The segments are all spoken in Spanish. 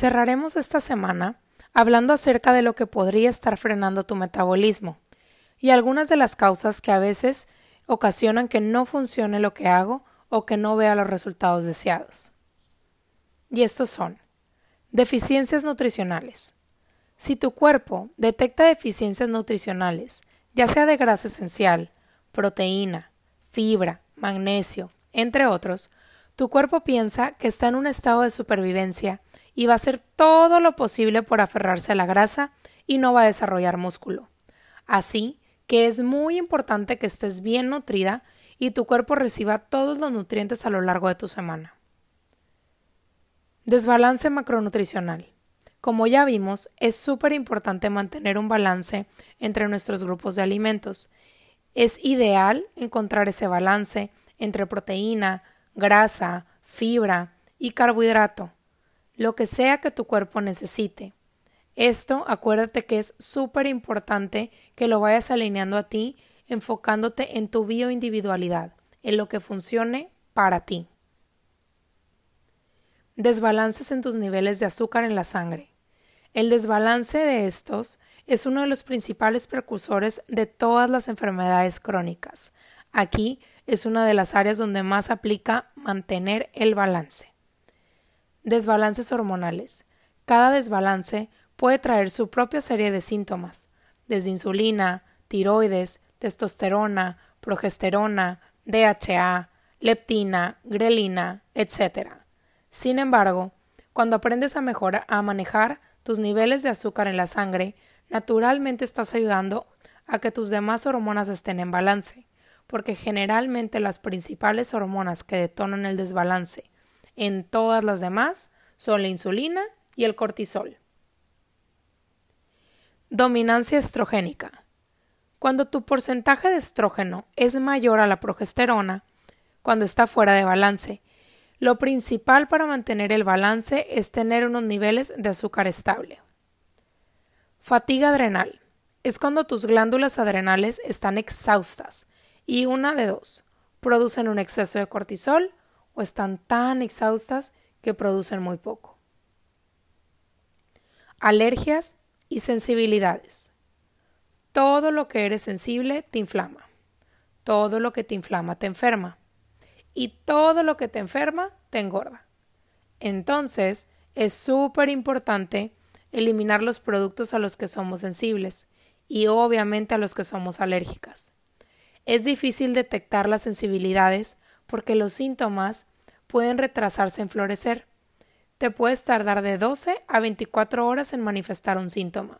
Cerraremos esta semana hablando acerca de lo que podría estar frenando tu metabolismo y algunas de las causas que a veces ocasionan que no funcione lo que hago o que no vea los resultados deseados. Y estos son deficiencias nutricionales. Si tu cuerpo detecta deficiencias nutricionales, ya sea de grasa esencial, proteína, fibra, magnesio, entre otros, tu cuerpo piensa que está en un estado de supervivencia y va a hacer todo lo posible por aferrarse a la grasa y no va a desarrollar músculo. Así que es muy importante que estés bien nutrida y tu cuerpo reciba todos los nutrientes a lo largo de tu semana. Desbalance macronutricional. Como ya vimos, es súper importante mantener un balance entre nuestros grupos de alimentos. Es ideal encontrar ese balance entre proteína, grasa, fibra y carbohidrato, lo que sea que tu cuerpo necesite. Esto, acuérdate que es súper importante que lo vayas alineando a ti, enfocándote en tu bioindividualidad, en lo que funcione para ti. Desbalances en tus niveles de azúcar en la sangre. El desbalance de estos es uno de los principales precursores de todas las enfermedades crónicas. Aquí es una de las áreas donde más aplica mantener el balance. Desbalances hormonales. Cada desbalance puede traer su propia serie de síntomas, desde insulina, tiroides, testosterona, progesterona, DHA, leptina, grelina, etc. Sin embargo, cuando aprendes a mejorar a manejar tus niveles de azúcar en la sangre, naturalmente estás ayudando a que tus demás hormonas estén en balance, porque generalmente las principales hormonas que detonan el desbalance en todas las demás son la insulina y el cortisol. Dominancia estrogénica. Cuando tu porcentaje de estrógeno es mayor a la progesterona, cuando está fuera de balance, lo principal para mantener el balance es tener unos niveles de azúcar estable. Fatiga adrenal. Es cuando tus glándulas adrenales están exhaustas y una de dos, producen un exceso de cortisol están tan exhaustas que producen muy poco. Alergias y sensibilidades. Todo lo que eres sensible te inflama. Todo lo que te inflama te enferma. Y todo lo que te enferma te engorda. Entonces, es súper importante eliminar los productos a los que somos sensibles y obviamente a los que somos alérgicas. Es difícil detectar las sensibilidades porque los síntomas pueden retrasarse en florecer te puedes tardar de 12 a 24 horas en manifestar un síntoma.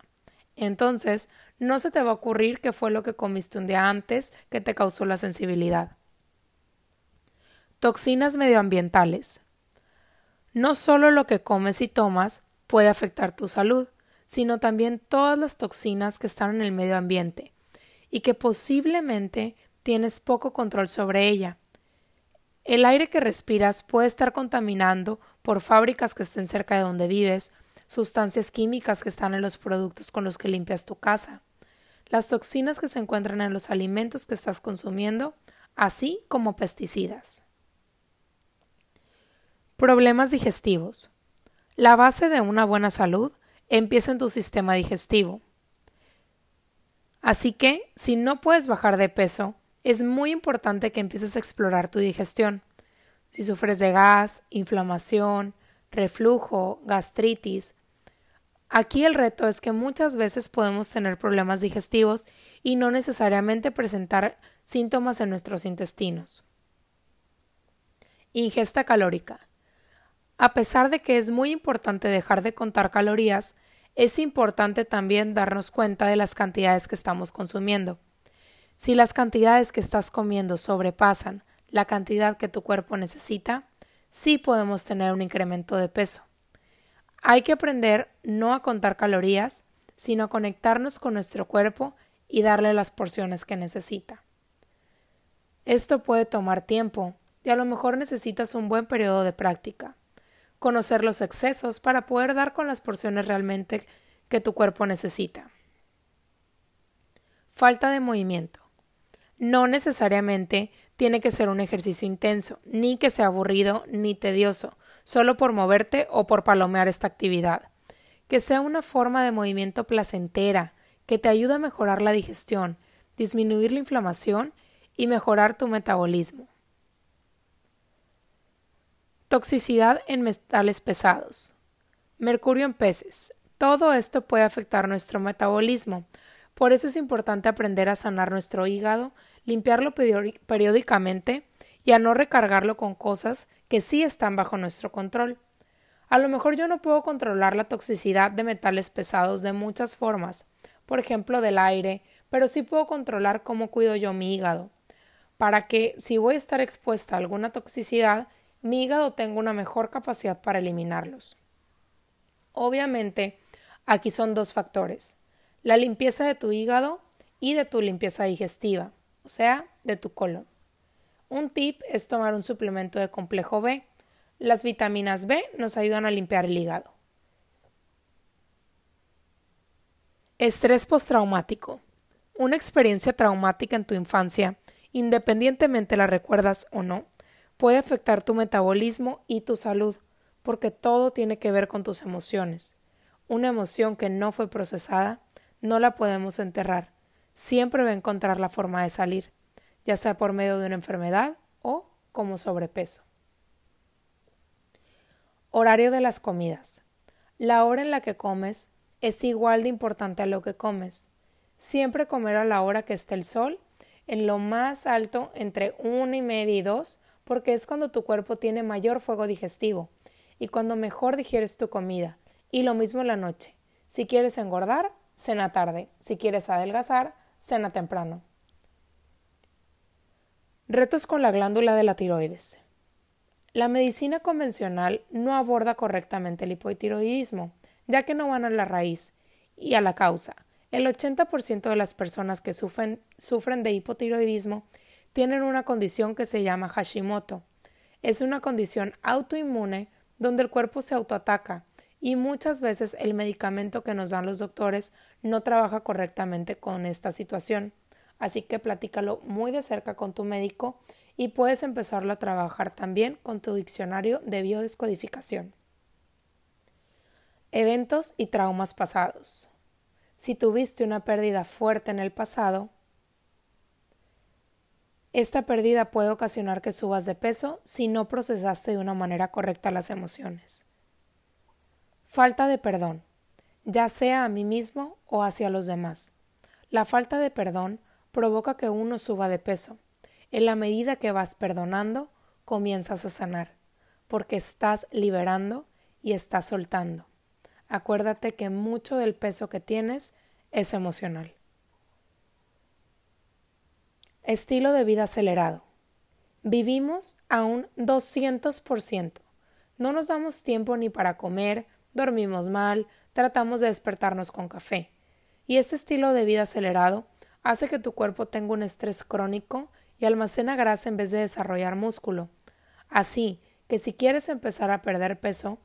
Entonces, no se te va a ocurrir qué fue lo que comiste un día antes que te causó la sensibilidad. Toxinas medioambientales. No solo lo que comes y tomas puede afectar tu salud, sino también todas las toxinas que están en el medio ambiente y que posiblemente tienes poco control sobre ella. El aire que respiras puede estar contaminando por fábricas que estén cerca de donde vives, sustancias químicas que están en los productos con los que limpias tu casa, las toxinas que se encuentran en los alimentos que estás consumiendo, así como pesticidas. Problemas digestivos. La base de una buena salud empieza en tu sistema digestivo. Así que, si no puedes bajar de peso, es muy importante que empieces a explorar tu digestión. Si sufres de gas, inflamación, reflujo, gastritis, aquí el reto es que muchas veces podemos tener problemas digestivos y no necesariamente presentar síntomas en nuestros intestinos. Ingesta calórica. A pesar de que es muy importante dejar de contar calorías, es importante también darnos cuenta de las cantidades que estamos consumiendo. Si las cantidades que estás comiendo sobrepasan la cantidad que tu cuerpo necesita, sí podemos tener un incremento de peso. Hay que aprender no a contar calorías, sino a conectarnos con nuestro cuerpo y darle las porciones que necesita. Esto puede tomar tiempo y a lo mejor necesitas un buen periodo de práctica. Conocer los excesos para poder dar con las porciones realmente que tu cuerpo necesita. Falta de movimiento. No necesariamente tiene que ser un ejercicio intenso, ni que sea aburrido ni tedioso. solo por moverte o por palomear esta actividad. Que sea una forma de movimiento placentera, que te ayude a mejorar la digestión, disminuir la inflamación y mejorar tu metabolismo. Toxicidad en metales pesados. Mercurio en peces. Todo esto puede afectar nuestro metabolismo. Por eso es importante aprender a sanar nuestro hígado, limpiarlo periódicamente y a no recargarlo con cosas que sí están bajo nuestro control. A lo mejor yo no puedo controlar la toxicidad de metales pesados de muchas formas, por ejemplo del aire, pero sí puedo controlar cómo cuido yo mi hígado, para que si voy a estar expuesta a alguna toxicidad, mi hígado tenga una mejor capacidad para eliminarlos. Obviamente, aquí son dos factores, la limpieza de tu hígado y de tu limpieza digestiva, o sea, de tu colon. Un tip es tomar un suplemento de complejo B. Las vitaminas B nos ayudan a limpiar el hígado. Estrés postraumático. Una experiencia traumática en tu infancia, independientemente la recuerdas o no, puede afectar tu metabolismo y tu salud, porque todo tiene que ver con tus emociones. Una emoción que no fue procesada, no la podemos enterrar. Siempre va a encontrar la forma de salir, ya sea por medio de una enfermedad o como sobrepeso. Horario de las comidas. La hora en la que comes es igual de importante a lo que comes. Siempre comer a la hora que esté el sol, en lo más alto entre una y media y dos, porque es cuando tu cuerpo tiene mayor fuego digestivo y cuando mejor digieres tu comida. Y lo mismo en la noche. Si quieres engordar, cena tarde. Si quieres adelgazar, cena temprano. Retos con la glándula de la tiroides. La medicina convencional no aborda correctamente el hipotiroidismo, ya que no van a la raíz y a la causa. El 80% de las personas que sufren, sufren de hipotiroidismo tienen una condición que se llama Hashimoto. Es una condición autoinmune donde el cuerpo se autoataca y muchas veces el medicamento que nos dan los doctores no trabaja correctamente con esta situación. Así que platícalo muy de cerca con tu médico y puedes empezarlo a trabajar también con tu diccionario de biodescodificación. Eventos y traumas pasados. Si tuviste una pérdida fuerte en el pasado, esta pérdida puede ocasionar que subas de peso si no procesaste de una manera correcta las emociones. Falta de perdón, ya sea a mí mismo o hacia los demás. La falta de perdón provoca que uno suba de peso. En la medida que vas perdonando, comienzas a sanar, porque estás liberando y estás soltando. Acuérdate que mucho del peso que tienes es emocional. Estilo de vida acelerado. Vivimos a un 200%. No nos damos tiempo ni para comer, dormimos mal, tratamos de despertarnos con café. Y este estilo de vida acelerado hace que tu cuerpo tenga un estrés crónico y almacena grasa en vez de desarrollar músculo. Así que si quieres empezar a perder peso,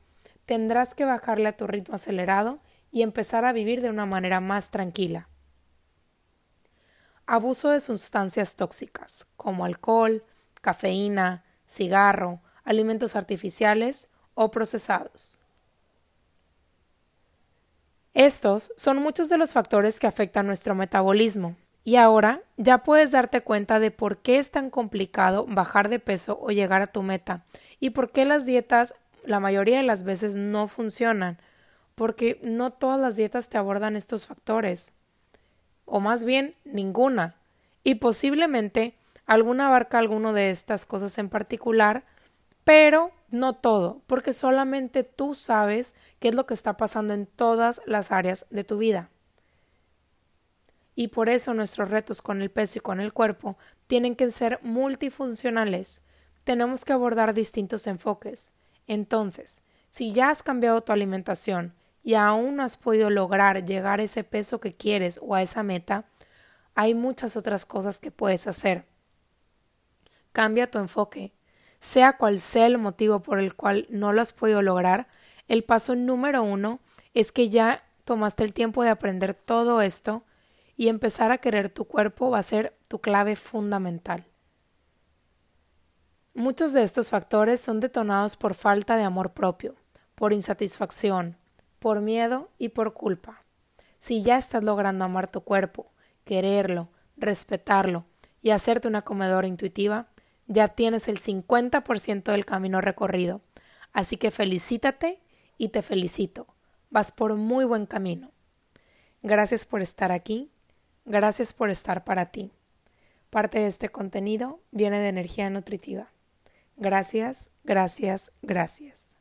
tendrás que bajarle a tu ritmo acelerado y empezar a vivir de una manera más tranquila. Abuso de sustancias tóxicas como alcohol, cafeína, cigarro, alimentos artificiales o procesados. Estos son muchos de los factores que afectan nuestro metabolismo y ahora ya puedes darte cuenta de por qué es tan complicado bajar de peso o llegar a tu meta y por qué las dietas la mayoría de las veces no funcionan, porque no todas las dietas te abordan estos factores o más bien ninguna, y posiblemente alguna abarca alguno de estas cosas en particular, pero no todo, porque solamente tú sabes qué es lo que está pasando en todas las áreas de tu vida. Y por eso nuestros retos con el peso y con el cuerpo tienen que ser multifuncionales. Tenemos que abordar distintos enfoques. Entonces, si ya has cambiado tu alimentación y aún no has podido lograr llegar a ese peso que quieres o a esa meta, hay muchas otras cosas que puedes hacer. Cambia tu enfoque. Sea cual sea el motivo por el cual no lo has podido lograr, el paso número uno es que ya tomaste el tiempo de aprender todo esto y empezar a querer tu cuerpo va a ser tu clave fundamental. Muchos de estos factores son detonados por falta de amor propio, por insatisfacción, por miedo y por culpa. Si ya estás logrando amar tu cuerpo, quererlo, respetarlo y hacerte una comedora intuitiva, ya tienes el 50% del camino recorrido. Así que felicítate y te felicito. Vas por muy buen camino. Gracias por estar aquí. Gracias por estar para ti. Parte de este contenido viene de energía nutritiva. Gracias, gracias, gracias.